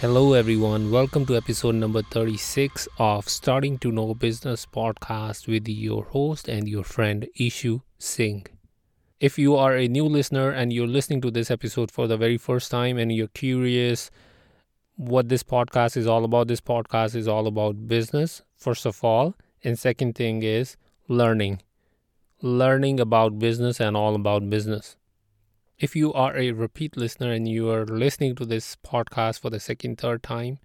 Hello, everyone. Welcome to episode number 36 of Starting to Know Business podcast with your host and your friend Ishu Singh. If you are a new listener and you're listening to this episode for the very first time and you're curious what this podcast is all about, this podcast is all about business, first of all. And second thing is learning. Learning about business and all about business. If you are a repeat listener and you are listening to this podcast for the second, third time,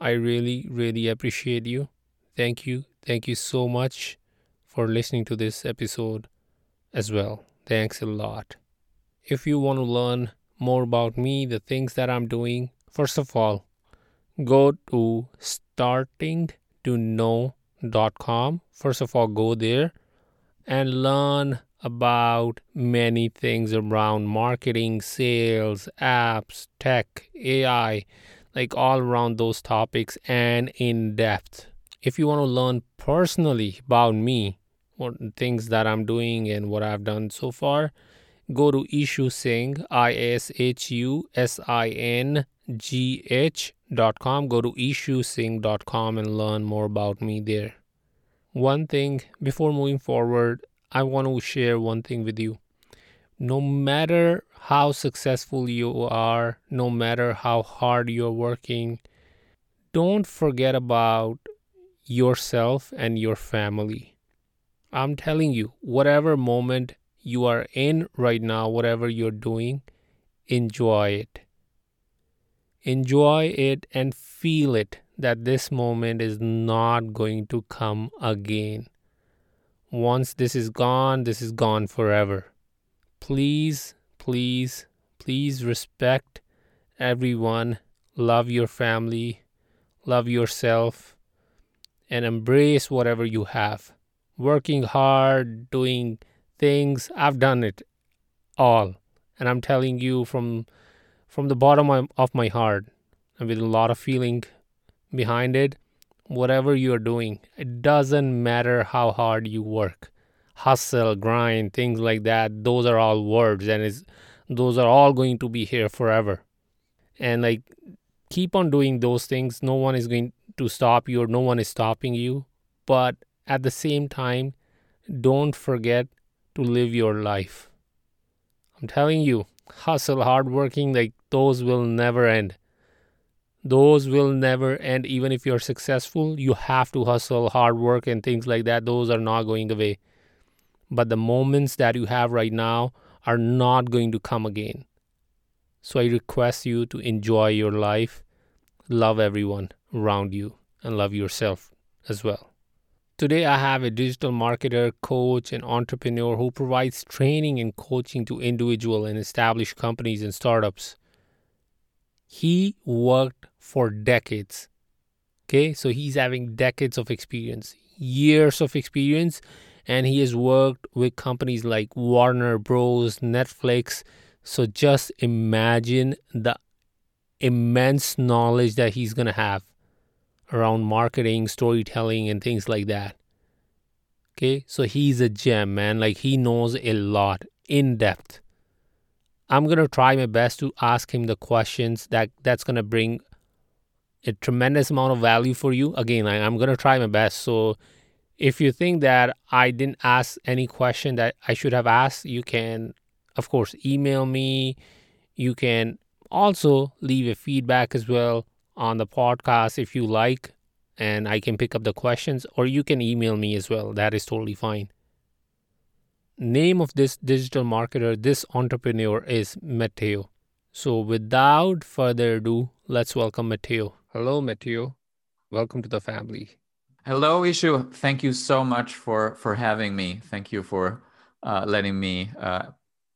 I really, really appreciate you. Thank you. Thank you so much for listening to this episode as well. Thanks a lot. If you want to learn more about me, the things that I'm doing, first of all, go to startingtoknow.com. First of all, go there and learn about many things around marketing, sales, apps, tech, AI, like all around those topics and in depth. If you want to learn personally about me, what things that I'm doing and what I've done so far, go to Ishu Singh, I S H U S I N G H dot com. Go to ishusingh.com and learn more about me there. One thing before moving forward, I want to share one thing with you. No matter how successful you are, no matter how hard you're working, don't forget about yourself and your family. I'm telling you, whatever moment you are in right now, whatever you're doing, enjoy it. Enjoy it and feel it that this moment is not going to come again. Once this is gone, this is gone forever. Please, please, please respect everyone, love your family, love yourself, and embrace whatever you have. Working hard, doing things, I've done it all. And I'm telling you from from the bottom of my heart and with a lot of feeling behind it, whatever you're doing, it doesn't matter how hard you work. Hustle, grind, things like that, those are all words and it's, those are all going to be here forever. And like keep on doing those things. No one is going to stop you or no one is stopping you. But at the same time, don't forget to live your life. I'm telling you, hustle, hard working, like those will never end those will never end. Even if you're successful you have to hustle hard work and things like that. Those are not going away. But the moments that you have right now are not going to come again. So i request you to enjoy your life love everyone around you and love yourself as well. Today i have a digital marketer coach and entrepreneur who provides training and coaching to individual and established companies and startups he worked for decades. Okay, so he's having decades of experience, years of experience, and he has worked with companies like Warner Bros., Netflix. So just imagine the immense knowledge that he's going to have around marketing, storytelling, and things like that. Okay, so he's a gem, man. Like he knows a lot in depth. I'm gonna try my best to ask him the questions that that's gonna bring a tremendous amount of value for you. Again, I, I'm gonna try my best. So if you think that I didn't ask any question that I should have asked, you can, of course, email me. You can also leave a feedback as well on the podcast if you like, and I can pick up the questions, or you can email me as well. That is totally fine name of this digital marketer, this entrepreneur is Matteo. So without further ado, let's welcome Matteo. Hello, Matteo. Welcome to the family. Hello, Ishu. Thank you so much for for having me. Thank you for uh, letting me uh,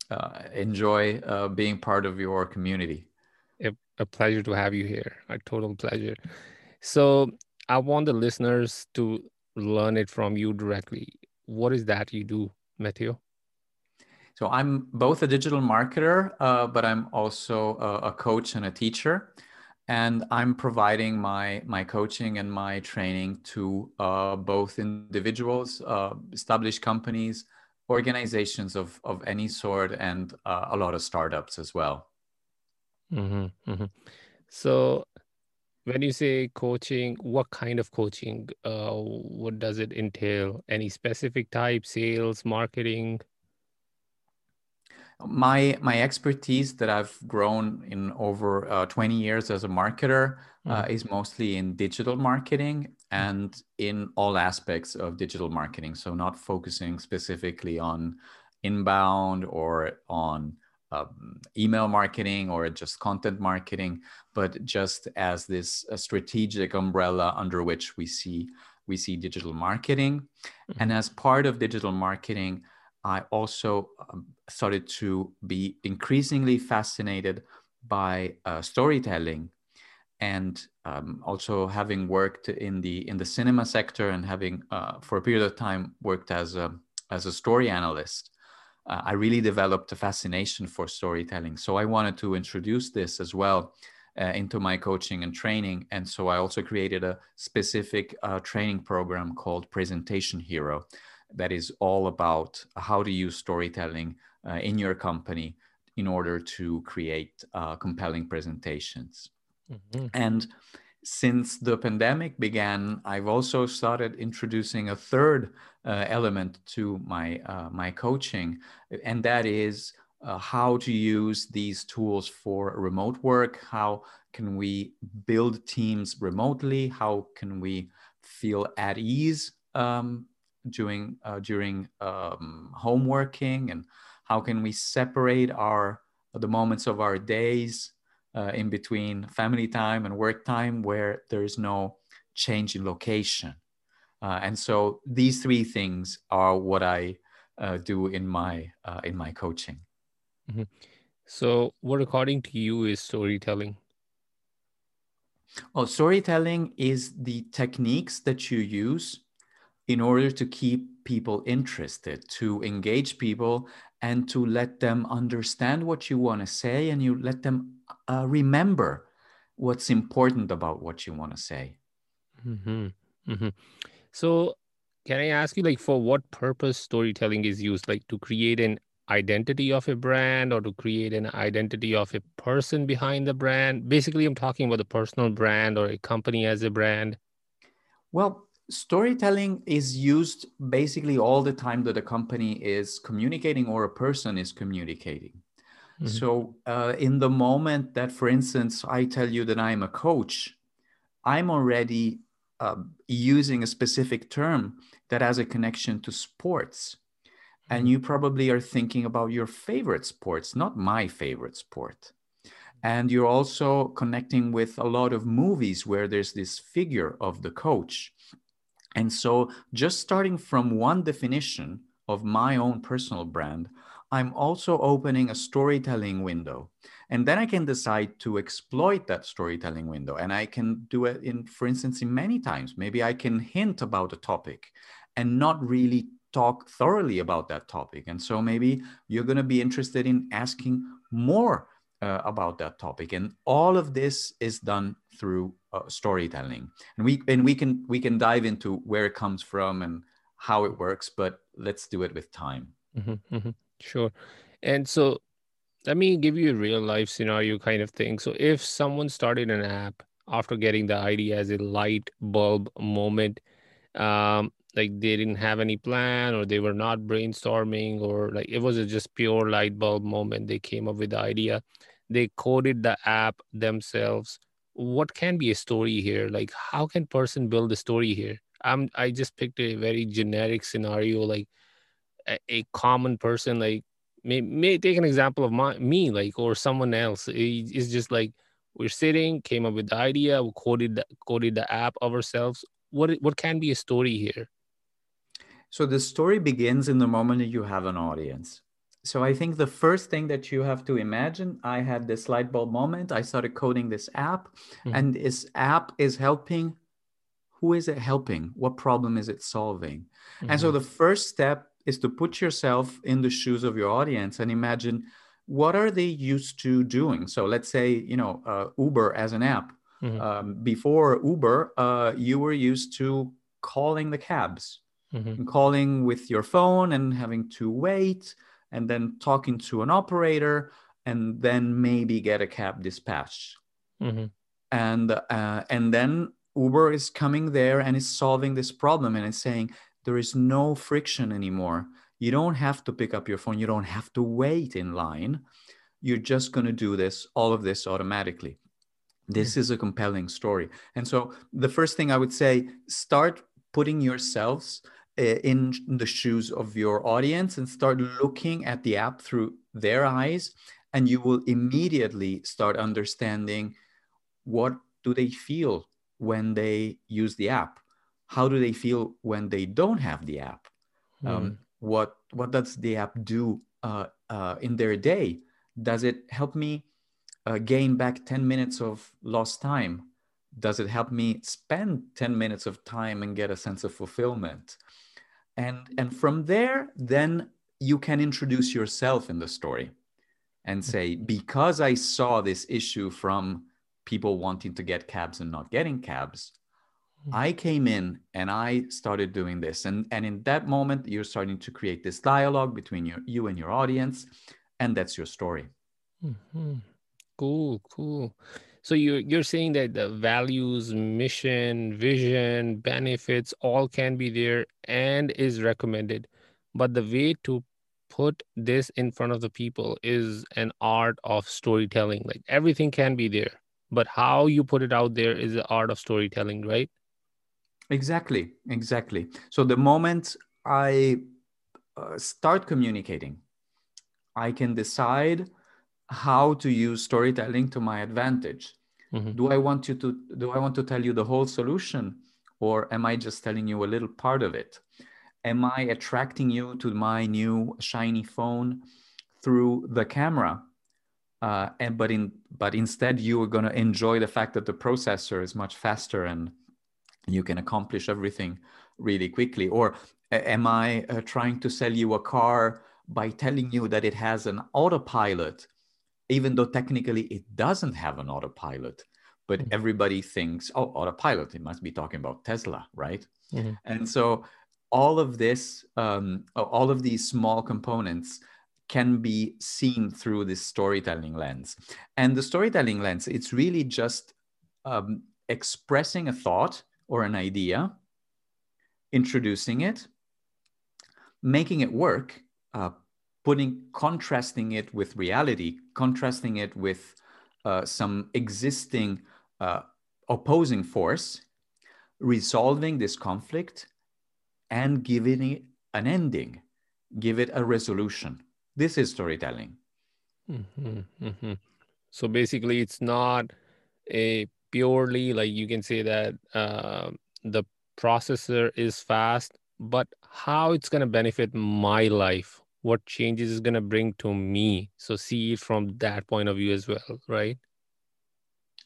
uh, enjoy uh, being part of your community. A, a pleasure to have you here. A total pleasure. So I want the listeners to learn it from you directly. What is that you do? Matteo? So I'm both a digital marketer, uh, but I'm also a, a, coach and a teacher. And I'm providing my, my coaching and my training to uh, both individuals, uh, established companies, organizations of, of any sort, and uh, a lot of startups as well. Mm-hmm, mm-hmm. So when you say coaching, what kind of coaching? Uh, what does it entail? Any specific type, sales, marketing? my my expertise that I've grown in over uh, 20 years as a marketer uh, mm. is mostly in digital marketing and in all aspects of digital marketing. So not focusing specifically on inbound or on um, email marketing or just content marketing, but just as this strategic umbrella under which we see we see digital marketing. Mm-hmm. And as part of digital marketing, I also um, started to be increasingly fascinated by uh, storytelling and um, also having worked in the in the cinema sector and having uh, for a period of time worked as a as a story analyst uh, i really developed a fascination for storytelling so i wanted to introduce this as well uh, into my coaching and training and so i also created a specific uh, training program called presentation hero that is all about how to use storytelling uh, in your company in order to create uh, compelling presentations. Mm-hmm. And since the pandemic began, I've also started introducing a third uh, element to my uh, my coaching, and that is uh, how to use these tools for remote work. How can we build teams remotely? How can we feel at ease um, during uh, during um, home working and how can we separate our the moments of our days uh, in between family time and work time where there is no change in location. Uh, and so these three things are what i uh, do in my uh, in my coaching. Mm-hmm. so what according to you is storytelling? Well storytelling is the techniques that you use in order to keep people interested, to engage people, and to let them understand what you want to say, and you let them uh, remember what's important about what you want to say. Mm-hmm. Mm-hmm. So, can I ask you, like, for what purpose storytelling is used? Like, to create an identity of a brand or to create an identity of a person behind the brand? Basically, I'm talking about the personal brand or a company as a brand. Well, storytelling is used basically all the time that a company is communicating or a person is communicating. Mm-hmm. So, uh, in the moment that, for instance, I tell you that I'm a coach, I'm already uh, using a specific term that has a connection to sports. And mm-hmm. you probably are thinking about your favorite sports, not my favorite sport. And you're also connecting with a lot of movies where there's this figure of the coach. And so, just starting from one definition of my own personal brand, I'm also opening a storytelling window. And then I can decide to exploit that storytelling window. And I can do it in, for instance, in many times. Maybe I can hint about a topic and not really talk thoroughly about that topic. And so maybe you're going to be interested in asking more uh, about that topic. And all of this is done through uh, storytelling and we and we can we can dive into where it comes from and how it works but let's do it with time mm-hmm, mm-hmm. Sure. And so let me give you a real life scenario kind of thing. So if someone started an app after getting the idea as a light bulb moment um like they didn't have any plan or they were not brainstorming or like it was just pure light bulb moment they came up with the idea they coded the app themselves. What can be a story here? Like how can person build a story here? I'm i just picked a very generic scenario like a, a common person like may, may take an example of my me like or someone else it's just like we're sitting came up with the idea we coded the, coded the app of ourselves what what can be a story here so the story begins in the moment that you have an audience so I think the first thing that you have to imagine, I had this light bulb moment. I started coding this app, mm-hmm. and this app is helping. Who is it helping? What problem is it solving? Mm-hmm. And so mm-hmm. the first step is to put yourself in the shoes of your audience and imagine what are they used to doing. So let's say you know uh, Uber as an app. Mm-hmm. Um, before Uber, uh, you were used to calling the cabs, mm-hmm. calling with your phone and having to wait and then talking to an operator and then maybe get a cab dispatched. Mm-hmm. and uh, and then Uber is coming there and is solving this problem and is saying there is no friction anymore. You don't have to pick up your phone. You don't have to wait in line. You're just going to do this, all of this automatically. This mm. is a compelling story. And so the first thing I would say, start putting yourselves uh, in the shoes of your audience and start looking at the app through their eyes and you will immediately start understanding what do they feel when they use the app how do they feel when they don't have the app mm. um, what what does the app do uh, uh, in their day does it help me uh, gain back 10 minutes of lost time does it help me spend 10 minutes of time and get a sense of fulfillment and and from there then you can introduce yourself in the story and mm. say because i saw this issue from people wanting to get cabs and not getting cabs. Mm-hmm. I came in and I started doing this. And, and in that moment, you're starting to create this dialogue between your, you and your audience. And that's your story. Mm-hmm. Cool, cool. So you're you're saying that the values, mission, vision, benefits all can be there and is recommended, but the way to put this in front of the people is an art of storytelling. Like everything can be there, but how you put it out there is the art of storytelling right exactly exactly. So the moment i uh, start communicating i can decide how to use storytelling to my advantage. Mm-hmm. do i want you to do i want to tell you the whole solution or am i just telling you a little part of it? Am i attracting you to my new shiny phone through the camera? Uh, and but in but instead you are going to enjoy the fact that the processor is much faster and you can accomplish everything really quickly or am i uh, trying to sell you a car by telling you that it has an autopilot even though technically it doesn't have an autopilot but mm-hmm. everybody thinks oh autopilot it must be talking about tesla right mm-hmm. and so all of this um, all of these small components can be seen through this storytelling lens. And the storytelling lens, it's really just um, expressing a thought or an idea, introducing it, making it work, uh, putting, contrasting it with reality, contrasting it with uh, some existing uh, opposing force, resolving this conflict, and giving it an ending, give it a resolution. This is storytelling. Mm-hmm, mm-hmm. So basically, it's not a purely like you can say that uh, the processor is fast, but how it's going to benefit my life, what changes is going to bring to me. So see it from that point of view as well, right?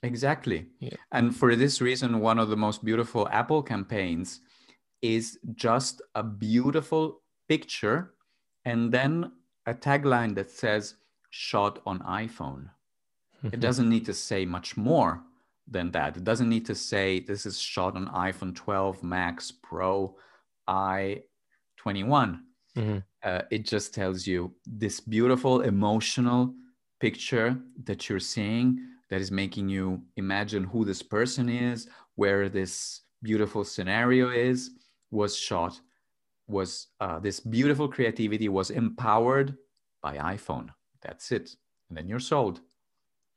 Exactly. Yeah. And for this reason, one of the most beautiful Apple campaigns is just a beautiful picture and then a tagline that says shot on iPhone. it doesn't need to say much more than that. It doesn't need to say this is shot on iPhone 12 Max Pro i21. Mm-hmm. Uh, it just tells you this beautiful emotional picture that you're seeing that is making you imagine who this person is, where this beautiful scenario is, was shot was uh, this beautiful creativity was empowered by iPhone. That's it. And then you're sold.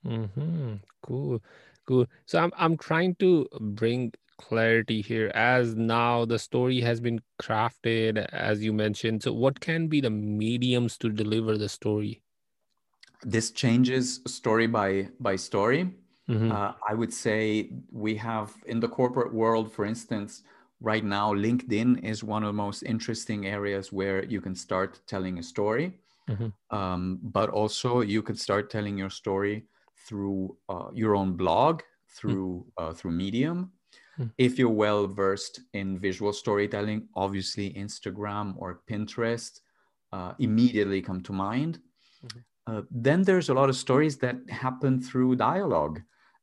Mm-hmm. Cool. Cool. So I'm I'm trying to bring clarity here as now the story has been crafted as you mentioned. So what can be the mediums to deliver the story? This changes story by by story. Mm-hmm. Uh, I would say we have in the corporate world, for instance, right now linkedin is one of the most interesting areas where you can start telling a story mm-hmm. um, but also you can start telling your story through uh, your own blog through mm-hmm. uh, through medium mm-hmm. if you're well versed in visual storytelling obviously instagram or pinterest uh, immediately come to mind mm-hmm. uh, then there's a lot of stories that happen through dialogue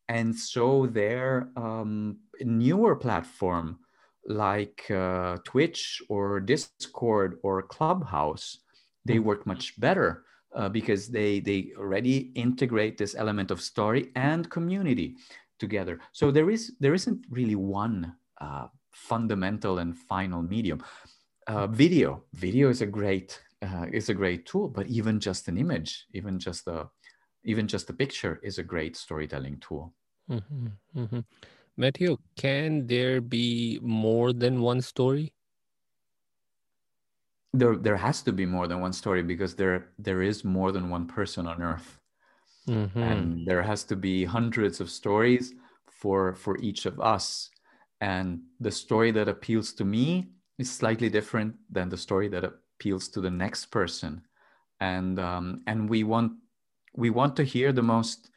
and so their um, newer platform like uh, Twitch or Discord or Clubhouse, they mm-hmm. work much better uh, because they they already integrate this element of story and community. together. So there is there isn't really one uh, fundamental and final medium. Uh, video, video is a great uh, is a great tool, but even just an image, even just a even just a picture is a great storytelling tool. Mm-hmm, mm-hmm. Matthew, can there be more than one story? There, there has to be more than one story because there, there is more than one person on Earth, mm-hmm. and there has to be hundreds of stories for for each of us. And the story that appeals to me is slightly different than the story that appeals to the next person, and um, and we want we want to hear the most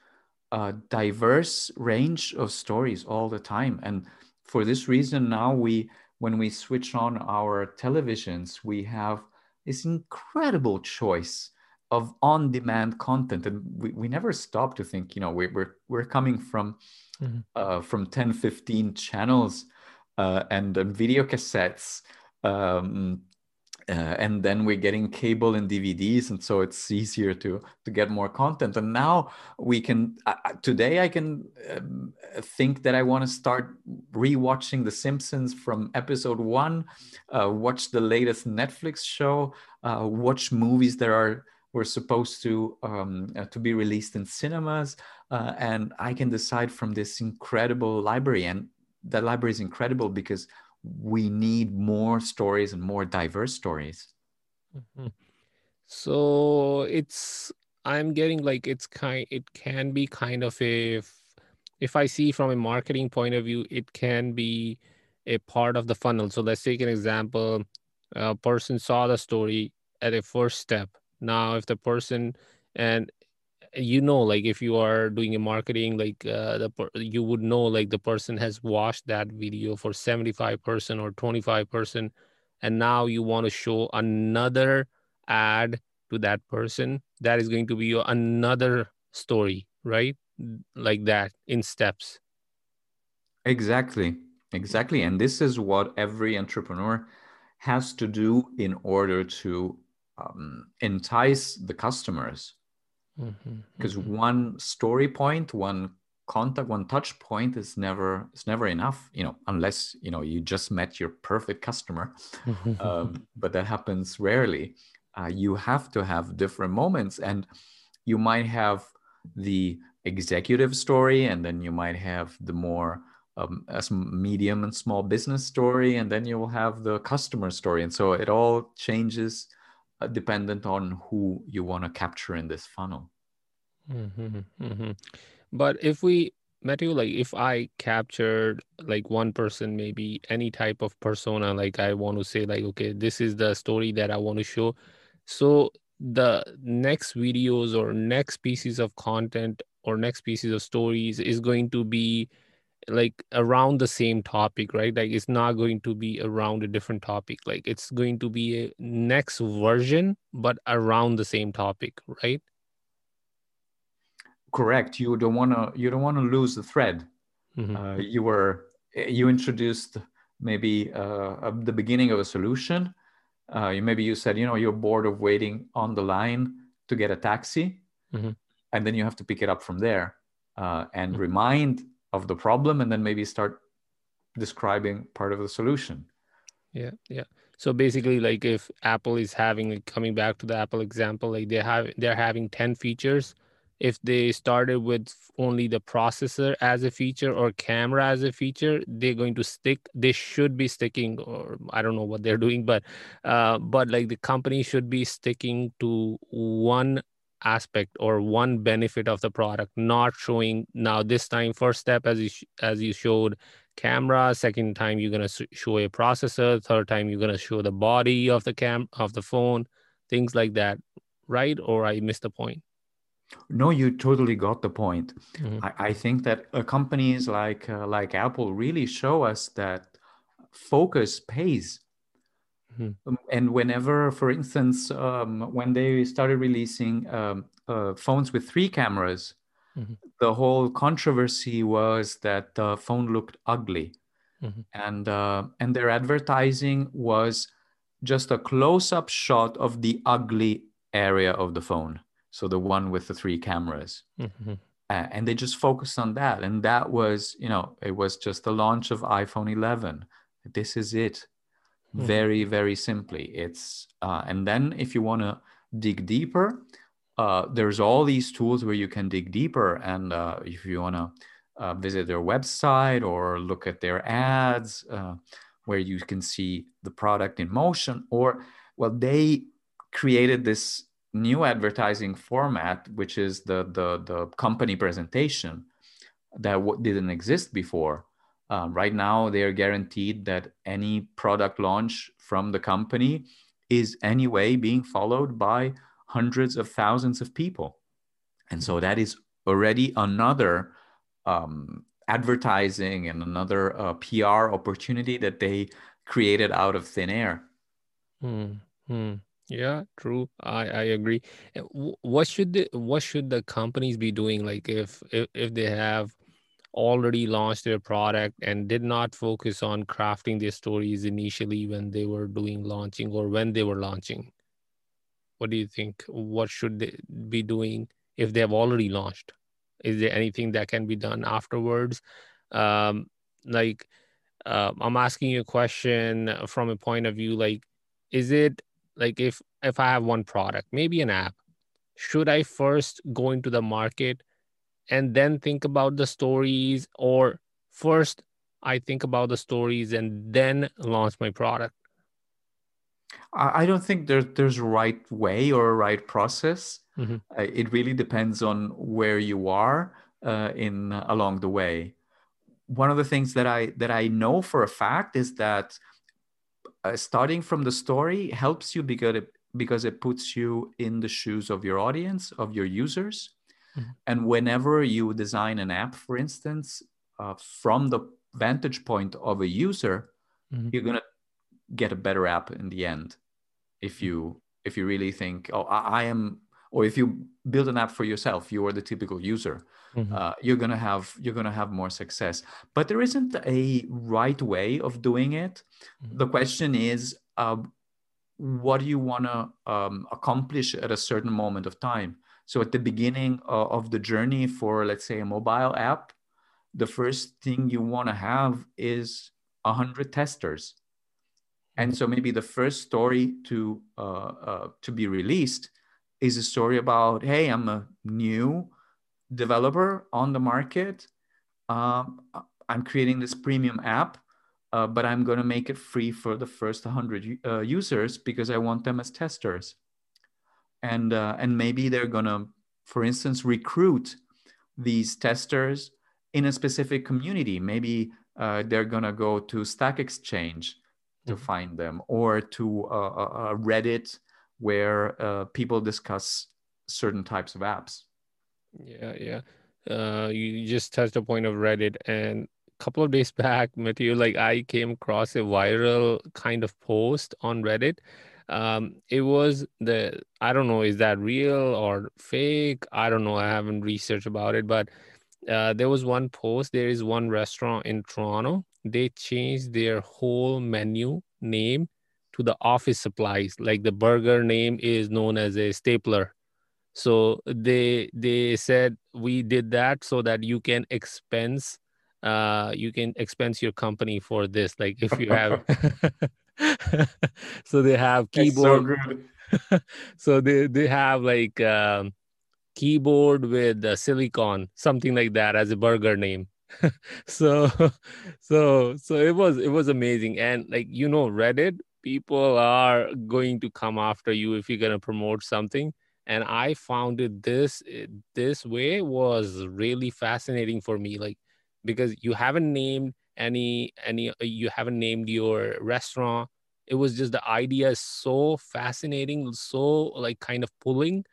uh, diverse range of stories all the time. And for this reason, now we, when we switch on our televisions, we have this incredible choice of on-demand content, and we, we never stop to think. You know, we, we're we're coming from mm-hmm. uh, from 10, 15 channels uh, and, and video cassettes. Um, uh, and then we're getting cable and DVDs, and so it's easier to to get more content. And now we can. Uh, today, I can um, think that I want to start rewatching The Simpsons from episode one, uh, watch the latest Netflix show, uh, watch movies that are were supposed to um, uh, to be released in cinemas, uh, and I can decide from this incredible library. And the library is incredible because we need more stories and more diverse stories. Mm-hmm. So it's I'm getting like it's kind it can be kind of a if I see from a marketing point of view, it can be a part of the funnel. So let's take an example. A person saw the story at a first step. Now, if the person and you know like if you are doing a marketing like uh, the you would know like the person has watched that video for 75% or 25% and now you want to show another ad to that person that is going to be your another story right? Like that in steps. Exactly exactly and this is what every entrepreneur has to do in order to um, entice the customers because mm-hmm. one story point one contact one touch point is never is never enough you know unless you know you just met your perfect customer. Um, but that happens rarely. Uh, you have to have different moments and you might have the executive story and then you might have the more um, medium and small business story and then you will have the customer story. And so it all changes dependent on who you want to capture in this funnel. Mm-hmm, mm-hmm. But if we, Matthew, like if I captured like one person, maybe any type of persona, like I want to say, like, okay, this is the story that I want to show. So the next videos or next pieces of content or next pieces of stories is going to be like around the same topic right? Like it's not going to be around a different topic. Like it's going to be a next version but around the same topic right? Correct. You don't want to you don't want to lose the thread. Mm-hmm. uh, you were you introduced maybe uh, the beginning of a solution. Uh, you maybe you said you know you're bored of waiting on the line to get a taxi. Mm-hmm. and then you have to pick it up from there uh, and mm-hmm. remind of the problem and then maybe start describing part of the solution. Yeah yeah. So basically like if apple is having like coming back to the apple example like they have they're having 10 features. If they started with only the processor as a feature or camera as a feature they're going to stick they should be sticking or i don't know what they're doing but uh but like the company should be sticking to one aspect or one benefit of the product not showing. Now this time first step as you as you showed camera second time you're going to show a processor third time you're going to show the body of the cam of the phone things like that. Right or i missed the point? No you totally got the point. Mm-hmm. I, I, think that uh, companies like uh, like apple really show us that focus pays Mm-hmm. Um, and whenever, for instance, um, when they started releasing um, uh, phones with three cameras, mm-hmm. the whole controversy was that the phone looked ugly, mm-hmm. and uh, and their advertising was just a close-up shot of the ugly area of the phone, so the one with the three cameras. Mm-hmm. uh, and they just focused on that and that was you know it was just the launch of iphone 11 this is it mm-hmm. very very simply it's uh, and then if you want to dig deeper uh, there's all these tools where you can dig deeper and uh, if you want to uh, visit their website or look at their ads uh, where you can see the product in motion or well they created this new advertising format, which is the the, the company presentation that w- didn't exist before. Uh, right now, they are guaranteed that any product launch from the company is anyway being followed by hundreds of thousands of people, and so that is already another um, advertising and another uh, PR opportunity that they created out of thin air. Mm-hmm. Yeah, true. I I agree. What should the what should the companies be doing? Like if if if they have already launched their product and did not focus on crafting their stories initially when they were doing launching or when they were launching. What do you think? What should they be doing if they have already launched? Is there anything that can be done afterwards? Um, like, uh, I'm asking you a question from a point of view like, is it like if if i have one product maybe an app should i first go into the market and then think about the stories or first i think about the stories and then launch my product i don't think there's there's a right way or a right process mm-hmm. uh, it really depends on where you are uh, in uh, along the way one of the things that i that i know for a fact is that uh, starting from the story helps you because it, because it puts you in the shoes of your audience, of your users. Mm-hmm. And whenever you design an app, for instance, uh, from the vantage point of a user, mm-hmm. you're gonna get a better app in the end. If you if you really think, oh, I, I am, or if you build an app for yourself, you are the typical user mm-hmm. uh, you're gonna have you're gonna have more success but there isn't a right way of doing it mm-hmm. the question is uh, what do you want to um, accomplish at a certain moment of time so at the beginning uh, of the journey for let's say a mobile app the first thing you want to have is 100 testers and so maybe the first story to uh, uh, to be released is a story about hey i'm a new developer on the market. Um, I'm creating this premium app, uh, but I'm going to make it free for the first 100 uh, users because I want them as testers. And, uh, and maybe they're going to, for instance, recruit these testers in a specific community. Maybe uh, they're going to go to Stack Exchange to mm-hmm. find them or to uh, Reddit where uh, people discuss certain types of apps. Yeah, yeah. Uh, you just touched a point of Reddit, and a couple of days back, Matthew, like I came across a viral kind of post on Reddit. Um, it was the I don't know, is that real or fake? I don't know. I haven't researched about it, but uh, there was one post. There is one restaurant in Toronto. They changed their whole menu name to the office supplies. Like the burger name is known as a stapler so they they said we did that so that you can expense uh you can expense your company for this like if you have so they have keyboard so, so, they they have like um keyboard with uh, silicon something like that as a burger name. So so so it was it was amazing. And like you know reddit people are going to come after you if you're going to promote something. And i found it this this way was really fascinating for me like because you haven't named any any uh, you haven't named your restaurant. It was just the idea is so fascinating so like kind of pulling.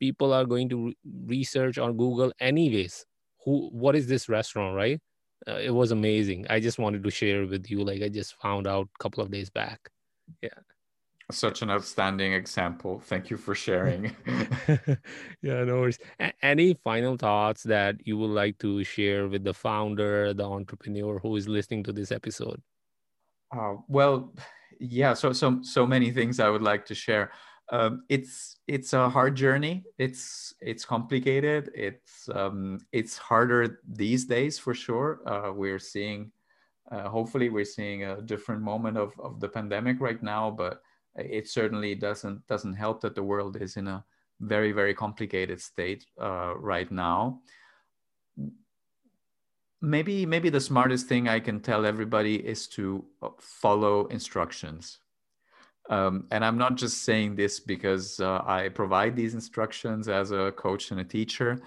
People are going to re- research on google anyways. Who what is this restaurant right? Uh, it was amazing. I just wanted to share with you like i just found out a couple of days back. Yeah such an outstanding example. Thank you for sharing. yeah, no worries. A- any final thoughts that you would like to share with the founder, the entrepreneur who is listening to this episode? Uh, well, yeah. So so so many things I would like to share. um, it's it's a hard journey. It's it's complicated. It's um, it's harder these days for sure. Uh, we're seeing, uh, hopefully, we're seeing a different moment of, of the pandemic right now, but it certainly doesn't doesn't help that the world is in a very very complicated state uh, right now. Maybe maybe the smartest thing I can tell everybody is to uh, follow instructions um, and I'm not just saying this because uh, I provide these instructions as a coach and a teacher,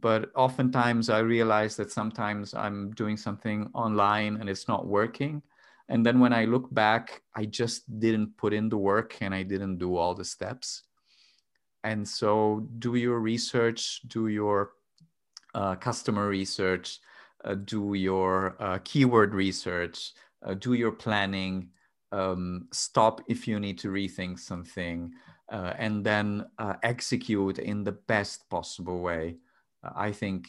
but oftentimes I realize that sometimes I'm doing something online and it's not working. And then when I look back, I just didn't put in the work and I didn't do all the steps. And so, do your research, do your uh, customer research, uh, do your uh, keyword research, uh, do your planning um, stop if you need to rethink something, uh, and then uh, execute in the best possible way. I think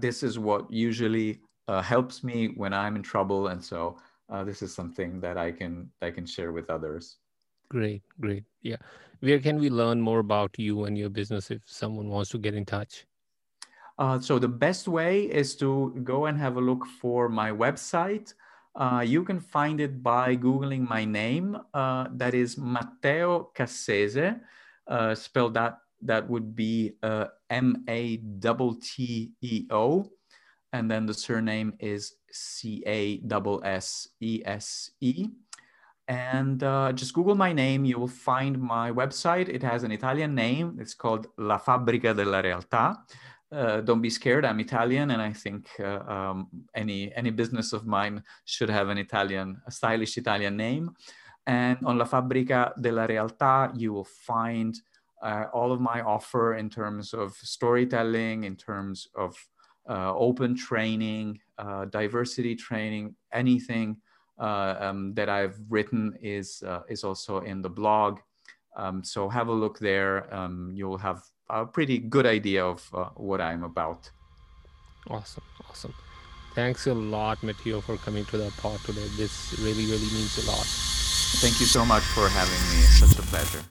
this is what usually helps me when I'm in trouble, and so uh, this is something that I can I can share with others. Great, great. Yeah. Where can we learn more about you and your business if someone wants to get in touch? so the best way is to go and have a look for my website. Uh, you can find it by Googling my name. Uh, that is Matteo Cassese. Uh, spelled that, that would be uh, M A T T E O. And then the surname is C A S E S E. And uh, just Google my name, you will find my website. It has an Italian name. It's called La Fabbrica della Realtà uh, don't be scared. I'm Italian, and I think uh, um, any any business of mine should have an Italian, a stylish Italian name. And on La Fabbrica della Realtà, you will find uh, all of my offer in terms of storytelling, in terms of uh, open training, uh, diversity training, anything uh, um, that I've written is is also in the blog. Um, so have a look there. Um, you'll have a pretty good idea of uh, what I'm about. Awesome, awesome. Thanks a lot, Matteo, for coming to the pod today. This really, really means a lot. Thank you so much for having me. It's such a pleasure.